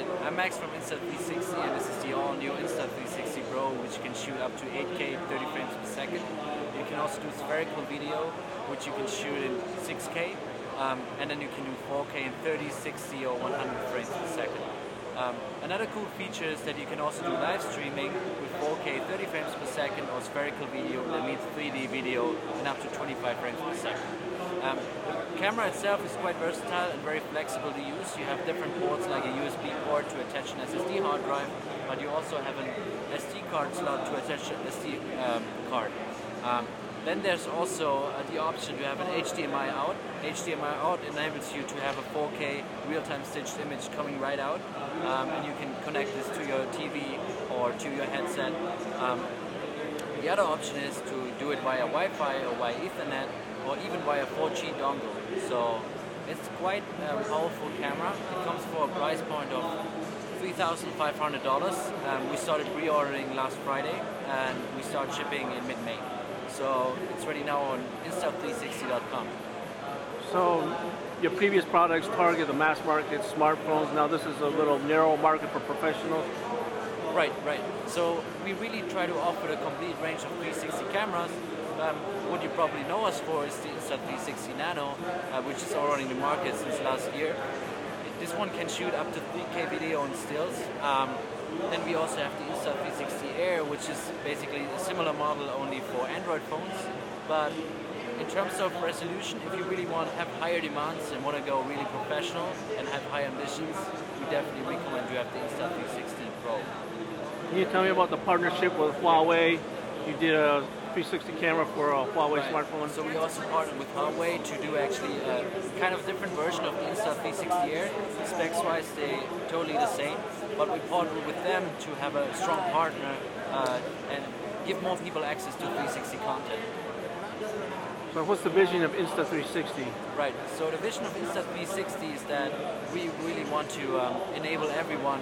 I'm Max from Insta360 and this is the all new Insta360 Pro which can shoot up to 8K 30 frames per second. You can also do spherical video which you can shoot in 6K um, and then you can do 4K in 30, 60 or 100 frames per second. Um, another cool feature is that you can also do live streaming with 4K 30 frames per second or spherical video, that means 3D video and up to 25 frames per second. Um, camera itself is quite versatile and very flexible to use. You have different ports like a USB port to attach an SSD hard drive, but you also have an SD card slot to attach an SD um, card. Um, then there's also uh, the option to have an HDMI out. HDMI out enables you to have a 4K real-time stitched image coming right out, um, and you can connect this to your TV or to your headset. Um, the other option is to do it via Wi-Fi or via Ethernet or even via 4G dongle. So it's quite a powerful camera. It comes for a price point of $3,500. Um, we started pre-ordering last Friday and we start shipping in mid-May. So it's ready now on insta360.com. So your previous products target the mass market smartphones. Now this is a little narrow market for professionals. Right, right. So we really try to offer a complete range of 360 cameras um, what you probably know us for is the Insta360 Nano, uh, which is already in the market since last year. This one can shoot up to 3K video on stills. Um, then we also have the Insta360 Air, which is basically a similar model only for Android phones. But in terms of resolution, if you really want to have higher demands and want to go really professional and have high ambitions, we definitely recommend you have the Insta360 Pro. Can you tell me about the partnership with Huawei? You did a 360 camera for a Huawei right. smartphone. So we also partnered with Huawei to do actually a kind of different version of the Insta360 Air. Specs wise, they totally the same, but we partnered with them to have a strong partner uh, and give more people access to 360 content. So what's the vision of Insta360? Right, so the vision of Insta360 is that we really want to um, enable everyone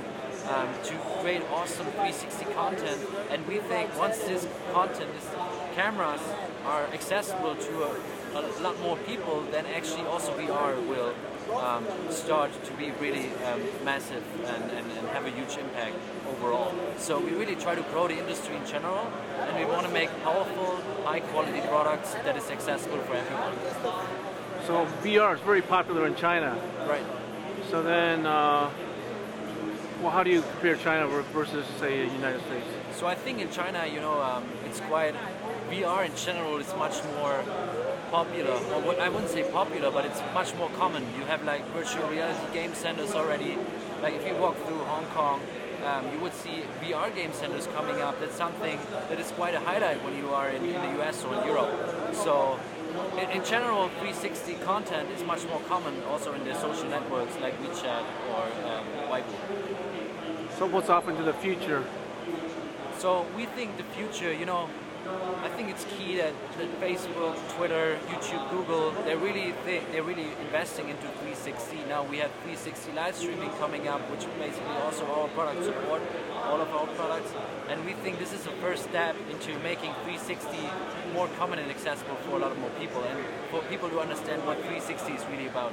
um, to create awesome 360 content and we think once this content is cameras are accessible to a, a lot more people, then actually also VR will um, start to be really um, massive and, and, and, have a huge impact overall. So we really try to grow the industry in general and we want to make powerful, high quality products that is accessible for everyone. So VR is very popular in China. Right. So then, uh, well, how do you compare China versus, say, the United States? So I think in China, you know, um, it's quite VR in general is much more popular, or what I wouldn't say popular, but it's much more common. You have like virtual reality game centers already. Like if you walk through Hong Kong, um, you would see VR game centers coming up. That's something that is quite a highlight when you are in, in the US or in Europe. So in, in, general, 360 content is much more common also in the social networks like WeChat or um, Weibo. So what's off into the future? So we think the future, you know, I think it's key that, that Facebook, Twitter, YouTube, Google, they're really they, they're really investing into 360. Now we have 360 live streaming coming up, which basically also our product support all of our products, and we think this is the first step into making 360 more common and accessible for a lot of more people, and for people to understand what 360 is really about.